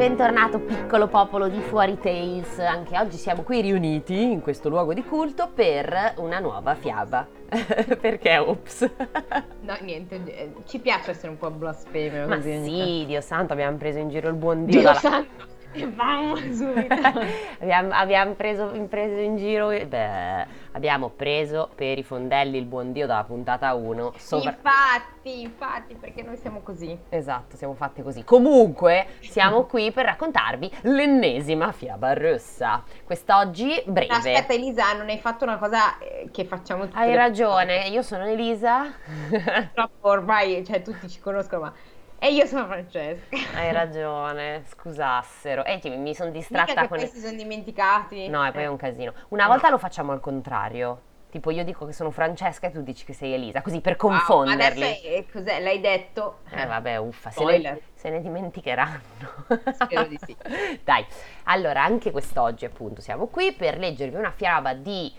Bentornato piccolo popolo di Fuori Tales, anche oggi siamo qui riuniti in questo luogo di culto per una nuova fiaba. Perché ops? No, niente, eh, ci piace essere un po' blasfeme Ma così. sì, Dio santo, abbiamo preso in giro il buon Dio. Dio dalla- santo. E vamos subito. abbiamo, abbiamo preso, preso in giro, beh, abbiamo preso per i fondelli il buon Dio dalla puntata 1. Sopra... Infatti, infatti, perché noi siamo così. Esatto, siamo fatti così. Comunque, siamo qui per raccontarvi l'ennesima fiaba rossa. Quest'oggi breve. Aspetta Elisa, non hai fatto una cosa eh, che facciamo tutti. Hai ragione, io sono Elisa. Purtroppo ormai, cioè, tutti ci conoscono, ma... E io sono Francesca. Hai ragione, scusassero. E mi sono Mica distratta che con... poi si sono dimenticati. No, e poi è un casino. Una No. volta lo facciamo al contrario. Tipo io dico che sono Francesca e tu dici che sei Elisa, così per Wow, ma confonderli. adesso è- cos'è? L'hai detto? Eh vabbè, uffa, se Spoiler. ne, se ne dimenticheranno. Spero di sì. Dai, allora anche quest'oggi appunto siamo qui per leggervi una fiaba di...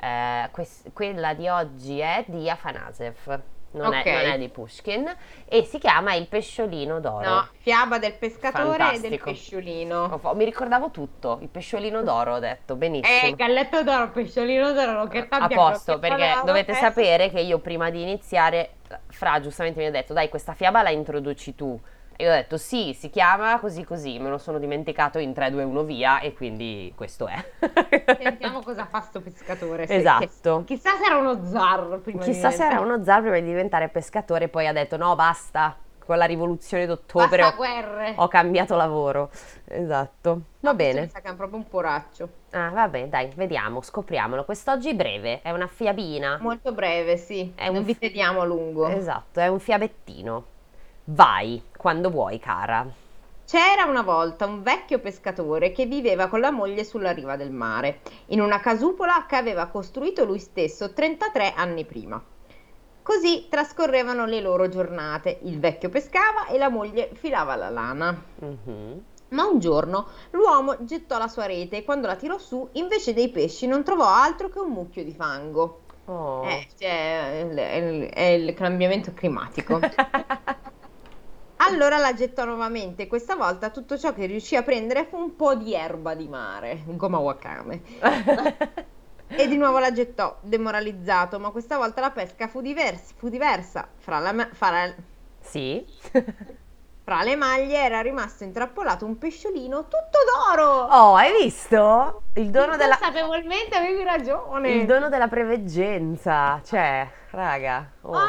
eh, quest- quella di oggi è di Afanasev, non, Ok. è, non è di Pushkin, e si chiama Il pesciolino d'oro. No, fiaba del pescatore e del Fantastico. pesciolino. Mi ricordavo tutto, il pesciolino d'oro ho detto, benissimo. Eh, galletto d'oro, pesciolino d'oro, che a posto, perché dovete sapere che io prima di iniziare, Fra giustamente mi ha detto, dai, questa fiaba la introduci tu. E io ho detto, sì, si chiama così così, me lo sono dimenticato in 3, 2, 1 via e quindi questo è. Sentiamo cosa fa sto pescatore. Esatto. che- chissà se era uno zar prima di Chissà se era diventare- uno zar prima di diventare pescatore e poi ha detto, no, basta, con la rivoluzione d'ottobre Basta ho, guerre. ho cambiato lavoro. Esatto, va Questo bene. Mi sa che è proprio un poraccio. Ah, vabbè, dai, vediamo, scopriamolo. Quest'oggi breve, è una fiabina. Molto breve, sì. È non un vi tediamo a lungo. Esatto, è un fiabettino. Vai, quando vuoi, cara. C'era una volta un vecchio pescatore che viveva con la moglie sulla riva del mare, in una casupola che aveva costruito lui stesso 33 anni prima. Così trascorrevano le loro giornate. Il vecchio pescava e la moglie filava la lana. Mhm. Ma un giorno l'uomo gettò la sua rete e quando la tirò su, invece dei pesci non trovò altro che un mucchio di fango. Oh. Eh, cioè, è il- è il cambiamento climatico. Allora la gettò nuovamente. Questa volta tutto ciò che riuscì a prendere fu un po' di erba di mare, goma wakame. E di nuovo la gettò, demoralizzato, ma questa volta la pesca fu, divers- fu diversa. Fra, la ma- fra- sì. fra le maglie era rimasto intrappolato un pesciolino tutto d'oro. Oh, hai visto? Il dono della, Consapevolmente avevi ragione. il dono della preveggenza. Cioè, raga. Oh. Ah,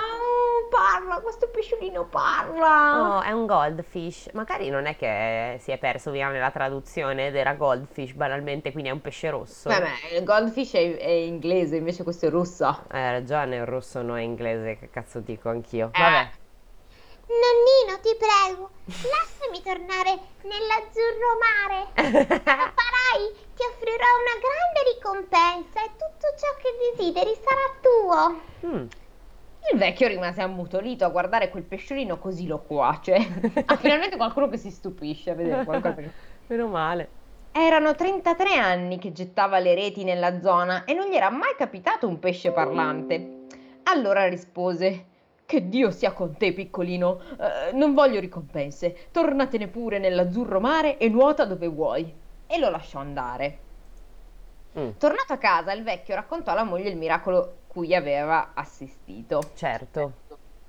parla, questo pesciolino parla. Oh, è un goldfish. Magari non è che si è perso via nella traduzione ed era goldfish banalmente, quindi è un pesce rosso. Vabbè, il goldfish è, è inglese, invece questo è russo. Hai ragione, il rosso non è inglese, che cazzo dico anch'io. Eh. Vabbè. Nonnino, ti prego, lasciami tornare nell'azzurro mare. Lo farai, ti offrirò una grande ricompensa e tutto ciò che desideri sarà tuo. Mm. Il vecchio rimase ammutolito a guardare quel pesciolino così loquace. Ah, finalmente qualcuno che si stupisce a vedere qualcosa. che- Meno male. Erano 33 anni che gettava le reti nella zona e non gli era mai capitato un pesce parlante. Allora rispose: Che Dio sia con te, piccolino. Eh, non voglio ricompense. Tornatene pure nell'azzurro mare e nuota dove vuoi. E lo lasciò andare. Mm, Tornato a casa, il vecchio raccontò alla moglie il miracolo cui aveva assistito. certo.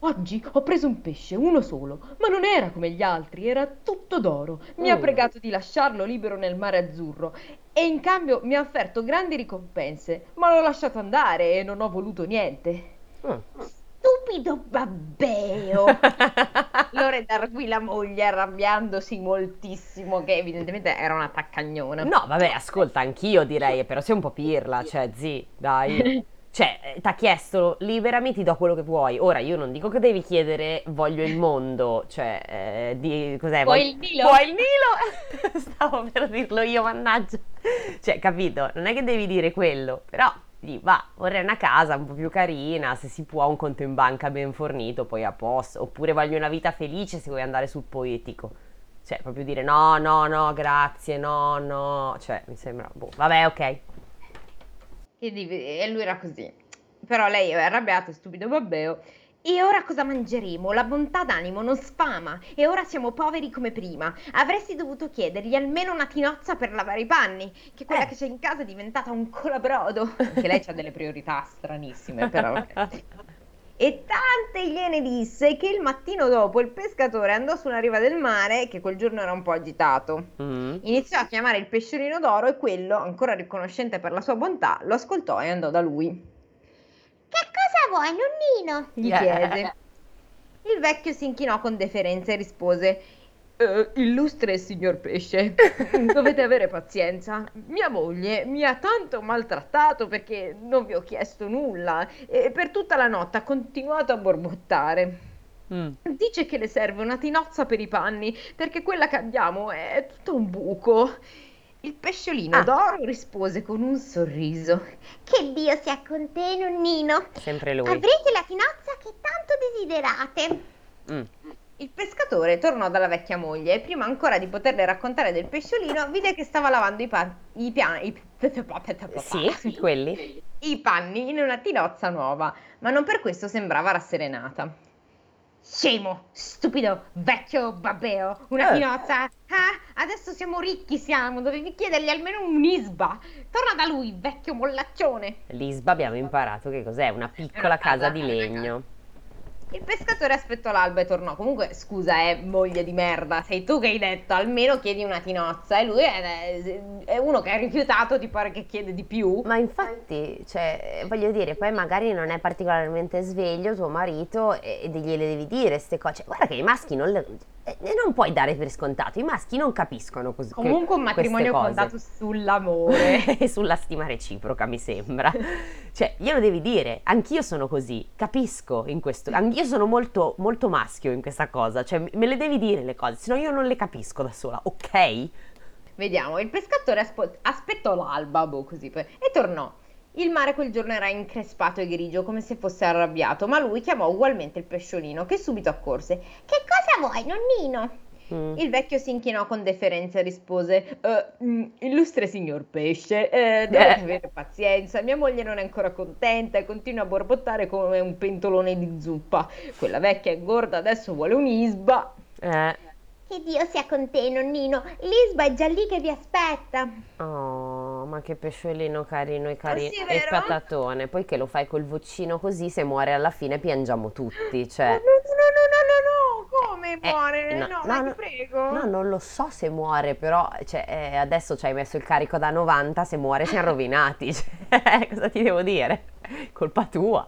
Oggi ho preso un pesce, uno solo, ma non era come gli altri, era tutto d'oro. Mi ha Mm. pregato di lasciarlo libero nel mare azzurro e in cambio mi ha offerto grandi ricompense, ma l'ho lasciato andare e non ho voluto niente. Mm. Stupido babbeo! Lo redarguì la moglie arrabbiandosi moltissimo, che evidentemente era una taccagnona. No, vabbè, ascolta, anch'io direi, però sei un po' pirla, cioè, zi, dai. Cioè, ti ha chiesto, liberami, ti do quello che vuoi. Ora, io non dico che devi chiedere, voglio il mondo, cioè, eh, di, cos'è? Vuoi il Nilo? Vuoi il Nilo? Stavo per dirlo io, mannaggia. Cioè, capito? Non è che devi dire quello, però, di, va, vorrei una casa un po' più carina, se si può, un conto in banca ben fornito, poi a posto. Oppure voglio una vita felice se vuoi andare sul poetico. Cioè, proprio dire no, no, no, grazie, no, no. Cioè, mi sembra, boh, vabbè, ok. E, lui era così. Però lei era arrabbiata, stupido babbeo, E ora cosa mangeremo? La bontà d'animo non sfama e ora siamo poveri come prima. Avresti dovuto chiedergli almeno una tinozza per lavare i panni, che quella Eh. che c'è in casa è diventata un colabrodo. Anche lei ha delle priorità stranissime, però. E tante gliene disse che il mattino dopo il pescatore andò sulla riva del mare, che quel giorno era un po' agitato. Mm. Iniziò a chiamare il pesciolino d'oro e quello, ancora riconoscente per la sua bontà, lo ascoltò e andò da lui. Che cosa vuoi, nonnino? Gli chiese. Il vecchio si inchinò con deferenza e rispose: "Eh, Illustre signor pesce, dovete avere pazienza. Mia moglie mi ha tanto maltrattato perché non vi ho chiesto nulla e per tutta la notte ha continuato a borbottare. Mm. Dice che le serve una tinozza per i panni perché quella che abbiamo è tutto un buco. Il pesciolino Ah. d'oro rispose con un sorriso. Che Dio sia con te, nonnino. Sempre lui. Avrete la tinozza che tanto desiderate. Mm. Il pescatore tornò dalla vecchia moglie e prima ancora di poterle raccontare del pesciolino vide che stava lavando i, pan- i, pia- i- Sì, quelli. i panni in una tinozza nuova, ma non per questo sembrava rasserenata. Scemo, stupido, vecchio babbeo, una Eh. tinozza? Ah, adesso siamo ricchi siamo, dovevi chiedergli almeno un'isba. Torna da lui, vecchio mollaccione. L'Isba abbiamo imparato che cos'è, una piccola casa di legno. Il pescatore aspettò l'alba e tornò. Comunque, scusa, eh, moglie di merda, sei tu che hai detto almeno chiedi una tinozza. E lui è, è uno che ha rifiutato, ti pare che chiede di più. Ma infatti, cioè, voglio dire, poi magari non è particolarmente sveglio tuo marito e, e gliele devi dire queste cose. Cioè, guarda che i maschi non, le, eh, non puoi dare per scontato, i maschi non capiscono così. Comunque, un matrimonio fondato sull'amore. e sulla stima reciproca, mi sembra. Cioè, glielo devi dire, anch'io sono così, capisco in questo, anch'io sono molto, molto maschio in questa cosa, cioè me le devi dire le cose, se no io non le capisco da sola, ok? Vediamo, il pescatore aspo- aspettò l'alba, boh, così, poi- e tornò. Il mare quel giorno era increspato e grigio, come se fosse arrabbiato, ma lui chiamò ugualmente il pesciolino, che subito accorse. Che cosa vuoi, nonnino? Mm. Il vecchio si inchinò con deferenza e rispose: "Eh, mm, Illustre signor pesce, eh, dovete Eh. avere pazienza. Mia moglie non è ancora contenta e continua a borbottare come un pentolone di zuppa. Quella vecchia è gorda, adesso vuole un'isba. Eh, Che Dio sia con te, nonnino. L'Isba è già lì che vi aspetta. oh, ma che pesciolino carino e carino, sì, e patatone, poi che lo fai col vocino così, se muore alla fine piangiamo tutti, Oh, cioè... no, no, no, no, no, no, come Eh, muore? no, no, no, no, ti prego. No, non lo so se muore, però cioè, eh, adesso ci hai messo il carico da 90, se muore siamo rovinati. Cioè, cosa ti devo dire? Colpa tua.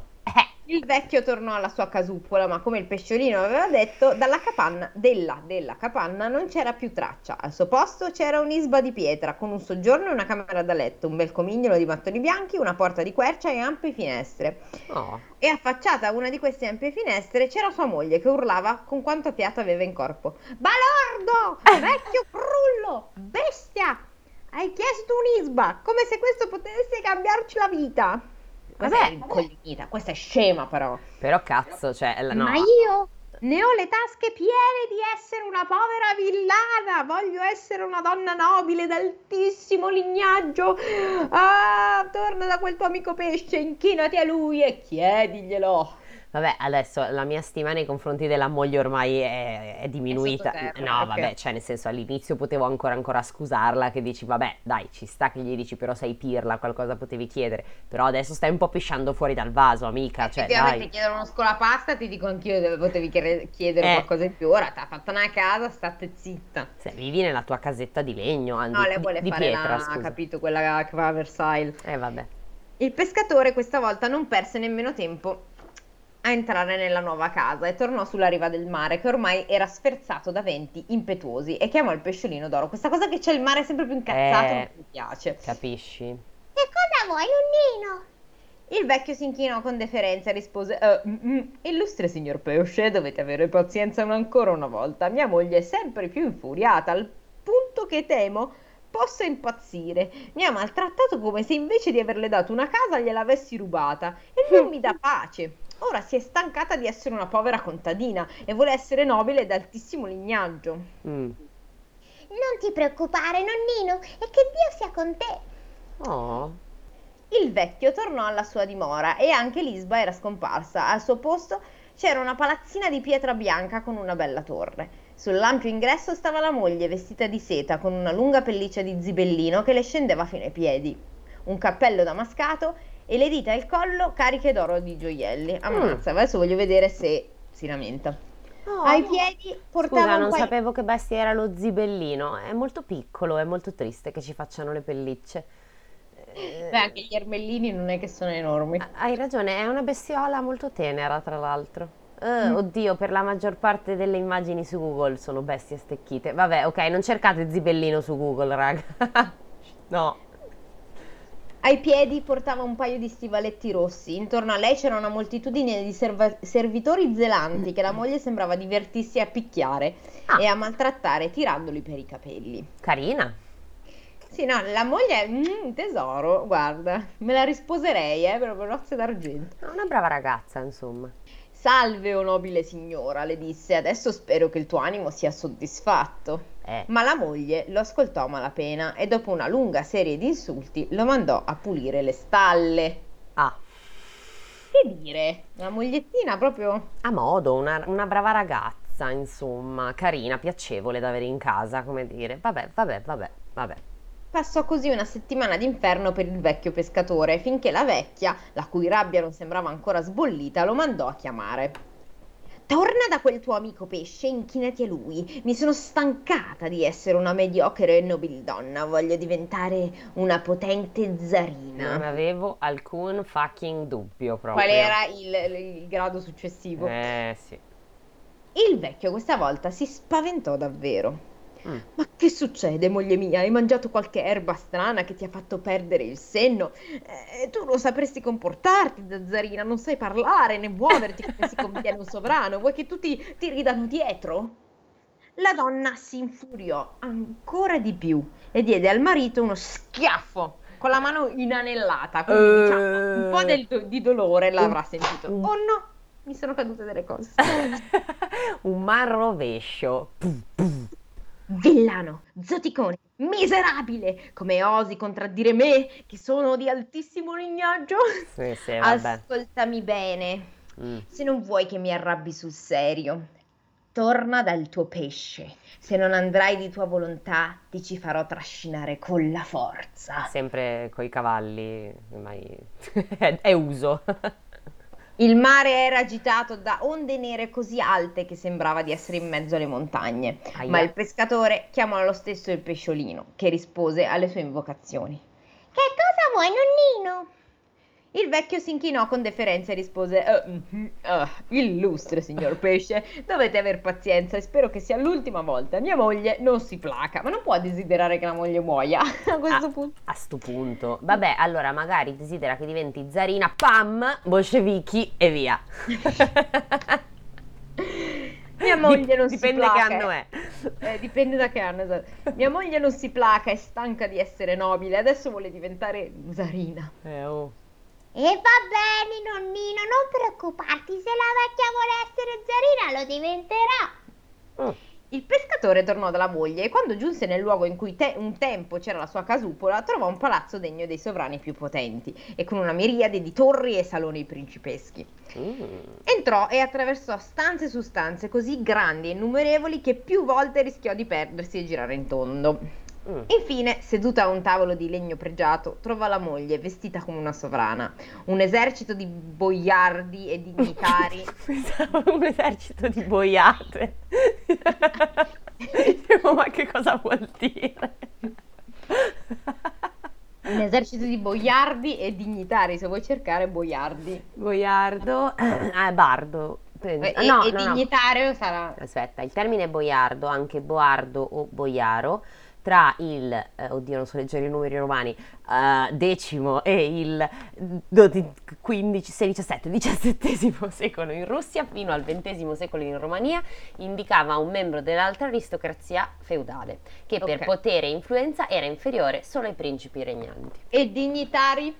Il vecchio tornò alla sua casuppola, ma come il pesciolino aveva detto, dalla capanna, della, della capanna non c'era più traccia. Al suo posto c'era un'isba di pietra, con un soggiorno e una camera da letto, un bel comignolo di mattoni bianchi, una porta di quercia e ampie finestre. Oh, E affacciata a una di queste ampie finestre c'era sua moglie che urlava con quanto fiato aveva in corpo. Balordo! Vecchio crullo! Bestia! Hai chiesto un'isba, come se questo potesse cambiarci la vita. Questa Vabbè. è incoglionita, questa è scema però. però cazzo, cioè, la- no. Ma io? Ne ho le tasche piene di essere una povera villana. Voglio essere una donna nobile d'altissimo lignaggio. Ah, torna da quel tuo amico pesce, inchinati a lui e chiediglielo. Vabbè, adesso la mia stima nei confronti della moglie ormai è, è diminuita. sottoterra, no, perché? vabbè, cioè nel senso all'inizio potevo ancora ancora scusarla che dici vabbè, dai, ci sta che gli dici però sei pirla, qualcosa potevi chiedere. Però adesso stai un po' pisciando fuori dal vaso, amica, cioè Effettivamente dai. chiedere uno scolapasta, ti dico anch'io che potevi chiedere, Eh. qualcosa in più. Ora ti ha fatto una casa, state zitta. Se vivi nella tua casetta di legno, anzi, No, lei di- vuole di fare pietra, la, capito, quella che va a Versailles. Eh vabbè. Il pescatore questa volta non perse nemmeno tempo a entrare nella nuova casa e tornò sulla riva del mare che ormai era sferzato da venti impetuosi e chiamò il pesciolino d'oro. Questa cosa che c'è il mare sempre più incazzato Eh. non mi piace. Capisci? Che cosa vuoi, nonnino? Il vecchio si inchinò con deferenza e rispose: "Eh, mm, mm, Illustre signor pesce, dovete avere pazienza ancora una volta. Mia moglie è sempre più infuriata, al punto che temo possa impazzire. Mi ha maltrattato come se invece di averle dato una casa gliel'avessi rubata e non mi dà pace. Ora si è stancata di essere una povera contadina e vuole essere nobile d'altissimo lignaggio. Mm. Non ti preoccupare, nonnino, e che Dio sia con te. Oh, Il vecchio tornò alla sua dimora e anche l'Isba era scomparsa. Al suo posto c'era una palazzina di pietra bianca con una bella torre. Sull'ampio ingresso stava la moglie vestita di seta con una lunga pelliccia di zibellino che le scendeva fino ai piedi, un cappello damascato e le dita e il collo cariche d'oro di gioielli. Ammazza, adesso voglio vedere se si lamenta. No, Ai piedi portava Scusa, non paio- sapevo che bestia era lo zibellino. È molto piccolo, è molto triste che ci facciano le pellicce. Eh, Beh, anche gli ermellini non è che sono enormi. Hai ragione, è una bestiola molto tenera, tra l'altro. Mm. oddio, per la maggior parte delle immagini su Google sono bestie stecchite. Vabbè, ok, non cercate zibellino su Google, raga. No. Ai piedi portava un paio di stivaletti rossi. Intorno a lei c'era una moltitudine di serva- servitori zelanti che la moglie sembrava divertirsi a picchiare Ah. e a maltrattare tirandoli per i capelli. Carina. Sì, no, la moglie è mm, tesoro, guarda, me la risposerei, eh, proprio nozze d'argento. Una brava ragazza, insomma. Salve, o nobile signora, le disse, adesso spero che il tuo animo sia soddisfatto. Eh, Ma la moglie lo ascoltò a malapena e dopo una lunga serie di insulti lo mandò a pulire le stalle. ah, Che dire, una mogliettina proprio... a modo, una, una brava ragazza, insomma, carina, piacevole da avere in casa, come dire. Vabbè, vabbè, vabbè, vabbè. Passò così una settimana d'inferno per il vecchio pescatore, finché la vecchia, la cui rabbia non sembrava ancora sbollita, lo mandò a chiamare. Torna da quel tuo amico pesce e inchinati a lui. Mi sono stancata di essere una mediocre e nobildonna. Voglio diventare una potente Non zarina. avevo alcun fucking dubbio proprio. Qual era il, il grado successivo? Eh, sì. Il vecchio questa volta si spaventò davvero. Mm. Ma che succede, moglie mia? Hai mangiato qualche erba strana che ti ha fatto perdere il senno? Eh, tu non sapresti comportarti, zazzarina, non sai parlare né muoverti come si conviene un sovrano. Vuoi che tutti ti ridano dietro? La donna si infuriò ancora di più e diede al marito uno schiaffo con la mano inanellata, quindi Eh. diciamo un po' del do- di dolore l'avrà sentito. Oh no, mi sono cadute delle cose. Un man rovescio. Villano, zoticone, miserabile, come osi contraddire me, che sono di altissimo lignaggio? Sì, sì, vabbè. Ascoltami bene, Mm. se non vuoi che mi arrabbi sul serio, torna dal tuo pesce. Se non andrai di tua volontà, ti ci farò trascinare con la forza. Sempre coi cavalli, ormai è, è uso. Il mare era agitato da onde nere così alte che sembrava di essere in mezzo alle montagne. Aia. Ma il pescatore chiamò lo stesso il pesciolino, che rispose alle sue invocazioni. Che cosa vuoi, nonnino? Il vecchio si inchinò con deferenza e rispose: "Eh, mhm, ah, Illustre signor pesce, dovete aver pazienza e spero che sia l'ultima volta. Mia moglie non si placa, ma non può desiderare che la moglie muoia a questo Ah, punto. A sto punto. Vabbè, allora magari desidera che diventi zarina, pam, bolscevichi e via. Mia moglie non si Dipende placa. che anno è. Eh, dipende da che anno, esatto. Mia moglie non si placa, è stanca di essere nobile, adesso vuole diventare zarina. Eh, oh. E va bene, nonnino, non preoccuparti, se la vecchia vuole essere zarina lo diventerà. Mm. Il pescatore tornò dalla moglie e quando giunse nel luogo in cui te- un tempo c'era la sua casupola, trovò un palazzo degno dei sovrani più potenti e con una miriade di torri e saloni principeschi. Mm. Entrò e attraversò stanze su stanze così grandi e innumerevoli che più volte rischiò di perdersi e girare in tondo. Mm. Infine, seduta a un tavolo di legno pregiato, trovò la moglie vestita come una sovrana, un esercito di boiardi e dignitari. Un esercito di boiate. Ma che cosa vuol dire? Un esercito di boiardi e dignitari, se vuoi cercare boiardi. Boiardo, ah, bardo. penso. E, Ah, no, e no, no. dignitario sarà... Aspetta, il termine boiardo, anche boardo o boiaro, tra il, eh, oddio non so leggere i numeri romani, eh, decimo e il dodi- 15, 16, 17, 17 secolo in Russia fino al XX secolo in Romania, indicava un membro dell'alta aristocrazia feudale, che per Ok. potere e influenza era inferiore solo ai principi regnanti. E dignitari?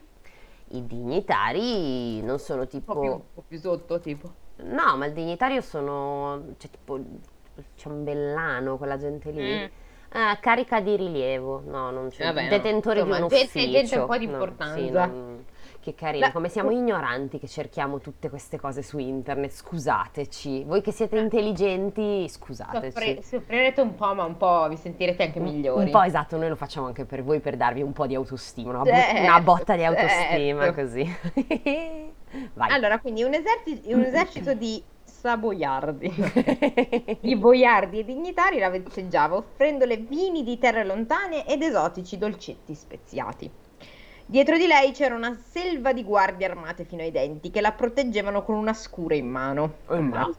I dignitari non sono Un po' tipo... più, un po' più sotto, tipo. No, ma il dignitario sono, cioè tipo il ciambellano, quella gente lì. Mm. Ah, carica di rilievo, no, non c'è. Vabbè, no. Detentore Insomma, di un gente- ufficio. gente un po' di no, importanza. sì, non- Che carino, La- come siamo ignoranti che cerchiamo tutte queste cose su internet, scusateci. Voi che siete intelligenti, scusateci. Soffri- soffrirete un po', ma un po' vi sentirete anche migliori. Un po' esatto, noi lo facciamo anche per voi per darvi un po' di autostima, una, bo- Certo, una botta di autostima certo. così. Vai. Allora, quindi un, eserci- un esercito di saboiardi, di boiardi e dignitari la vezzeggiava, offrendole vini di terre lontane ed esotici dolcetti speziati. Dietro di lei c'era una selva di guardie armate fino ai denti che la proteggevano con una scura in mano. Oh, no.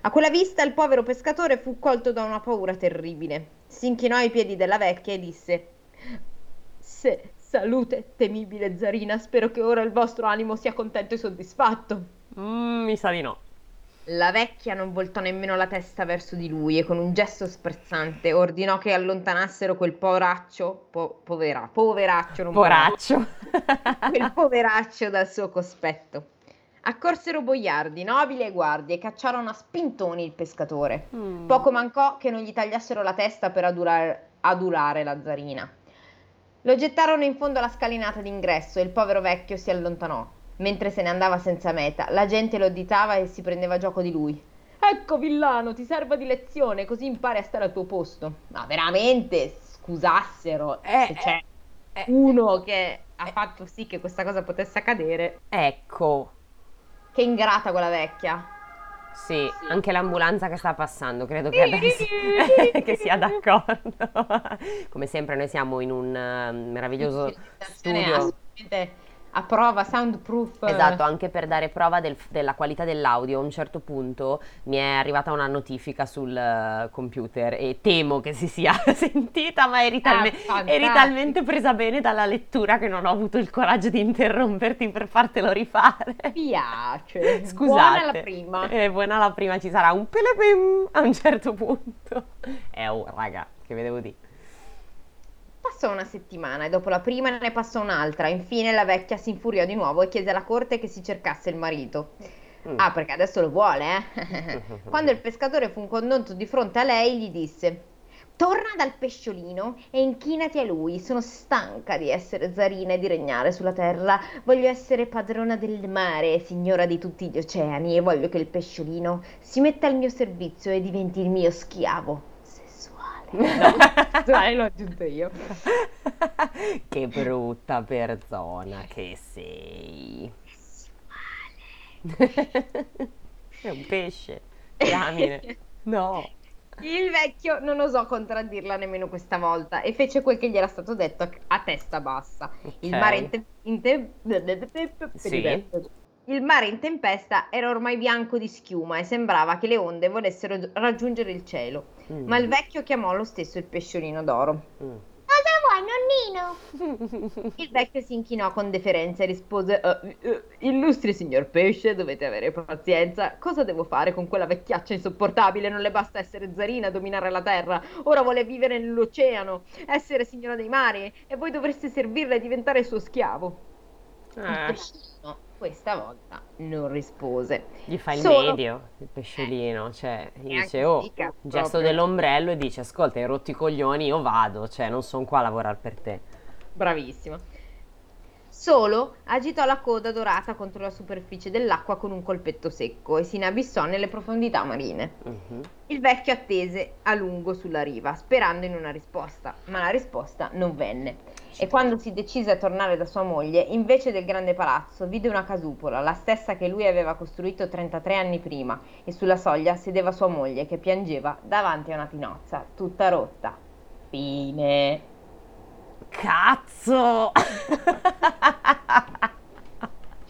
A quella vista il povero pescatore fu colto da una paura terribile. Si inchinò ai piedi della vecchia e disse: Se salute, temibile zarina, spero che ora il vostro animo sia contento e soddisfatto. Mm, mi sa di no. La vecchia non voltò nemmeno la testa verso di lui e con un gesto sprezzante ordinò che allontanassero quel poveraccio, po- povera, poveraccio, non Poraccio. povero, quel poveraccio dal suo cospetto. Accorsero boiardi, nobili e guardie e cacciarono a spintoni il pescatore. Mm. Poco mancò che non gli tagliassero la testa per adulare, adulare la zarina. Lo gettarono in fondo alla scalinata d'ingresso e il povero vecchio si allontanò. Mentre se ne andava senza meta, la gente lo additava e si prendeva gioco di lui. Ecco, villano, ti serva di lezione, così impari a stare al tuo posto. Ma veramente, scusassero Eh, se c'è eh, uno che ha fatto sì che questa cosa potesse accadere. Ecco, Che ingrata quella vecchia. sì, anche l'ambulanza che sta passando, credo che adesso che sia d'accordo. Come sempre noi siamo in un eh, meraviglioso studio. assolutamente a prova, soundproof. Esatto, anche per dare prova del- della qualità dell'audio, a un certo punto mi è arrivata una notifica sul eh, computer e temo che si sia sentita, ma eri, talme- Ah, eri talmente presa bene dalla lettura che non ho avuto il coraggio di interromperti per fartelo rifare. Piace. Scusate. Buona la prima. Eh, buona la prima, ci sarà un pelepim a un certo punto. Eh, oh, raga, che vedevo di. Passò una settimana e dopo la prima ne passò un'altra. Infine la vecchia si infuriò di nuovo e chiese alla corte che si cercasse il marito. Mm. Ah, perché adesso lo vuole, eh? Quando il pescatore fu condotto di fronte a lei, gli disse: Torna dal pesciolino e inchinati a lui. Sono stanca di essere zarina e di regnare sulla terra. Voglio essere padrona del mare, signora di tutti gli oceani, e voglio che il pesciolino si metta al mio servizio e diventi il mio schiavo sessuale. No, sessuale l'ho aggiunto io. che brutta persona che sei. È un pesce. Diamine. No. Il vecchio non osò contraddirla nemmeno questa volta e fece quel che gli era stato detto a, testa bassa. Il Ok. mare in, te- in te- Sì. Il mare in tempesta era ormai bianco di schiuma e sembrava che le onde volessero raggiungere il cielo. Mm. Ma il vecchio chiamò lo stesso il pesciolino d'oro. Mm. Cosa vuoi, nonnino? Il vecchio si inchinò con deferenza e rispose: "Eh, eh, Illustri signor pesce, dovete avere pazienza. Cosa devo fare con quella vecchiaccia insopportabile? Non le basta essere zarina, dominare la terra. Ora vuole vivere nell'oceano, essere signora dei mari, e voi dovreste servirla e diventare suo schiavo. Il Eh, pesciolino questa volta non rispose. gli fa il Solo- medio, il pesciolino, cioè, gli dice, oh, gesto proprio. dell'ombrello e dice, ascolta, hai rotto i coglioni, io vado, cioè, non sono qua a lavorare per te. Bravissimo. Solo agitò la coda dorata contro la superficie dell'acqua con un colpetto secco e si inabissò nelle profondità marine. Mhm. Il vecchio attese a lungo sulla riva, sperando in una risposta, ma la risposta non venne. E quando si decise a tornare da sua moglie, invece del grande palazzo, vide una casupola, la stessa che lui aveva costruito 33 anni prima, e sulla soglia sedeva sua moglie che piangeva davanti a una tinozza, tutta rotta. Fine. Cazzo!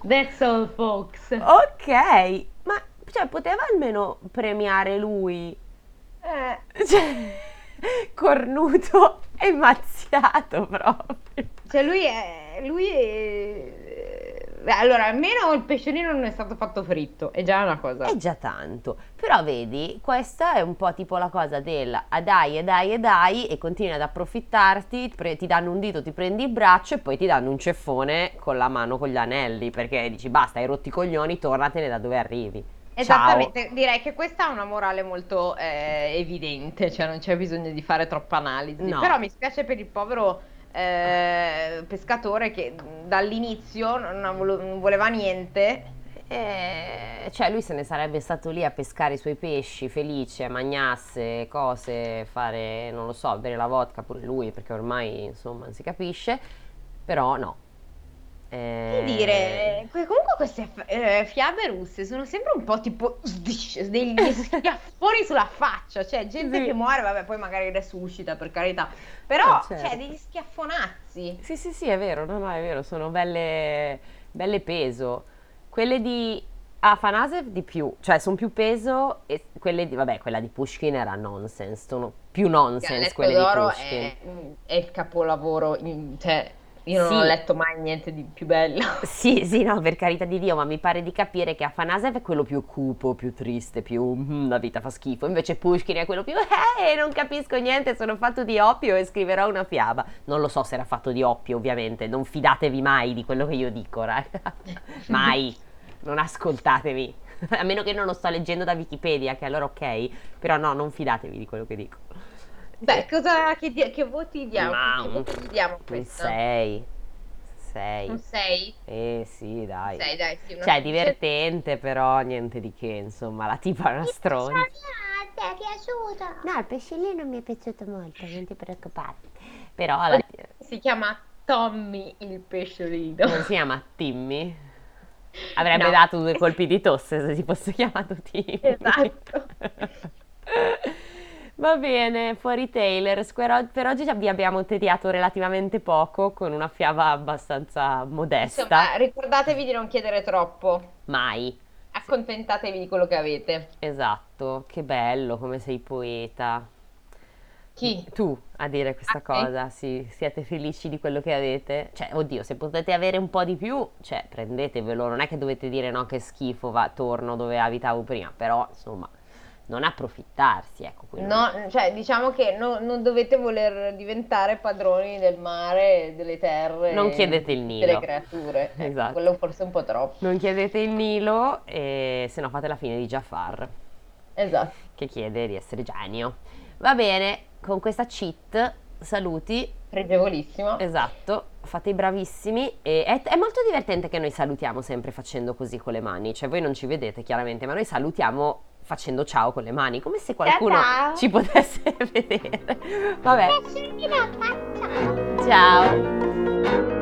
That's all, folks. ok, ma, cioè, poteva almeno premiare lui? Eh, Cioè, cornuto e mazziato proprio. cioè lui è... Lui è... Beh, Allora, almeno il pesciolino non è stato fatto fritto, è già una cosa. È già tanto. Però vedi, questa è un po' tipo la cosa del ah dai e dai e dai e continui ad approfittarti, pre- ti danno un dito, ti prendi il braccio e poi ti danno un ceffone con la mano con gli anelli perché dici basta, hai rotti i coglioni, tornatene da dove arrivi. Esattamente, direi che questa ha una morale molto eh, evidente, cioè non c'è bisogno di fare troppa analisi. No. Però mi spiace per il povero eh, pescatore che dall'inizio non, vole- non voleva niente. Eh, cioè lui se ne sarebbe stato lì a pescare i suoi pesci, felice, magnasse, cose, fare, non lo so, bere la vodka pure lui, perché ormai insomma non si capisce, però no. Che Eh, dire, que- comunque queste eh, fiabe russe sono sempre un po' tipo degli schiaffoni sulla faccia, cioè gente Sì. che muore, vabbè, poi magari resuscita per carità, però, Ah, certo. cioè, degli schiaffonazzi. Sì, sì, sì, è vero, no, no, è vero, sono belle, belle peso. Quelle di Afanasev di più, cioè sono più peso e quelle di, vabbè, quella di Pushkin era nonsense, sono più nonsense quelle di Pushkin. è, è il capolavoro, cioè, io non Sì. ho letto mai niente di più bello. Sì, sì, no, per carità di Dio, ma mi pare di capire che Afanasev è quello più cupo, più triste, più "Mm, la vita fa schifo, invece Pushkin è quello più eh, non capisco niente, sono fatto di oppio e scriverò una fiaba. Non lo so se era fatto di oppio, ovviamente, non fidatevi mai di quello che io dico, raga. Mai. Non ascoltatevi. A meno che non lo sto leggendo da Wikipedia, che allora ok, però no, non fidatevi di quello che dico. Beh, cosa, che, di- che voti diamo? Ma che un- voti gli diamo a Un questo? 6. 6. Un 6? Eh sì, dai. 6, dai, sì. una- Cioè, divertente, però niente di che, insomma, la tipa è una stronza. Te è piaciuto? No, il pescellino mi è piaciuto molto, non ti preoccupare. Però fine Si chiama Tommy il pesciolino. non si chiama Timmy. Avrebbe No. dato due colpi di tosse se si fosse chiamato Timmy. Esatto. Va bene, fuori Taylor. Square per oggi vi abbiamo tediato relativamente poco con una fiaba abbastanza modesta. Insomma, ricordatevi di non chiedere troppo. Mai. Accontentatevi di quello che avete. Esatto, che bello, come sei poeta. Chi? Tu a dire questa Ah, sì? cosa, sì, siete felici di quello che avete? Cioè, oddio, se potete avere un po' di più, cioè, prendetevelo, non è che dovete dire no, che schifo, va, torno dove abitavo prima, però, insomma, non approfittarsi, ecco. No, cioè, diciamo che no- non dovete voler diventare padroni del mare, delle terre, Non chiedete il delle Nilo. creature. Ecco, Esatto. quello forse è un po' troppo. Non chiedete il Nilo e se no fate la fine di Jafar, Esatto. che chiede di essere genio. Va bene, con questa cheat, saluti, Pregevolissimo. Esatto, fate i bravissimi e è, è molto divertente che noi salutiamo sempre facendo così con le mani, cioè voi non ci vedete chiaramente, ma noi salutiamo facendo ciao con le mani, come se qualcuno ciao. ci potesse vedere. Vabbè, ciao.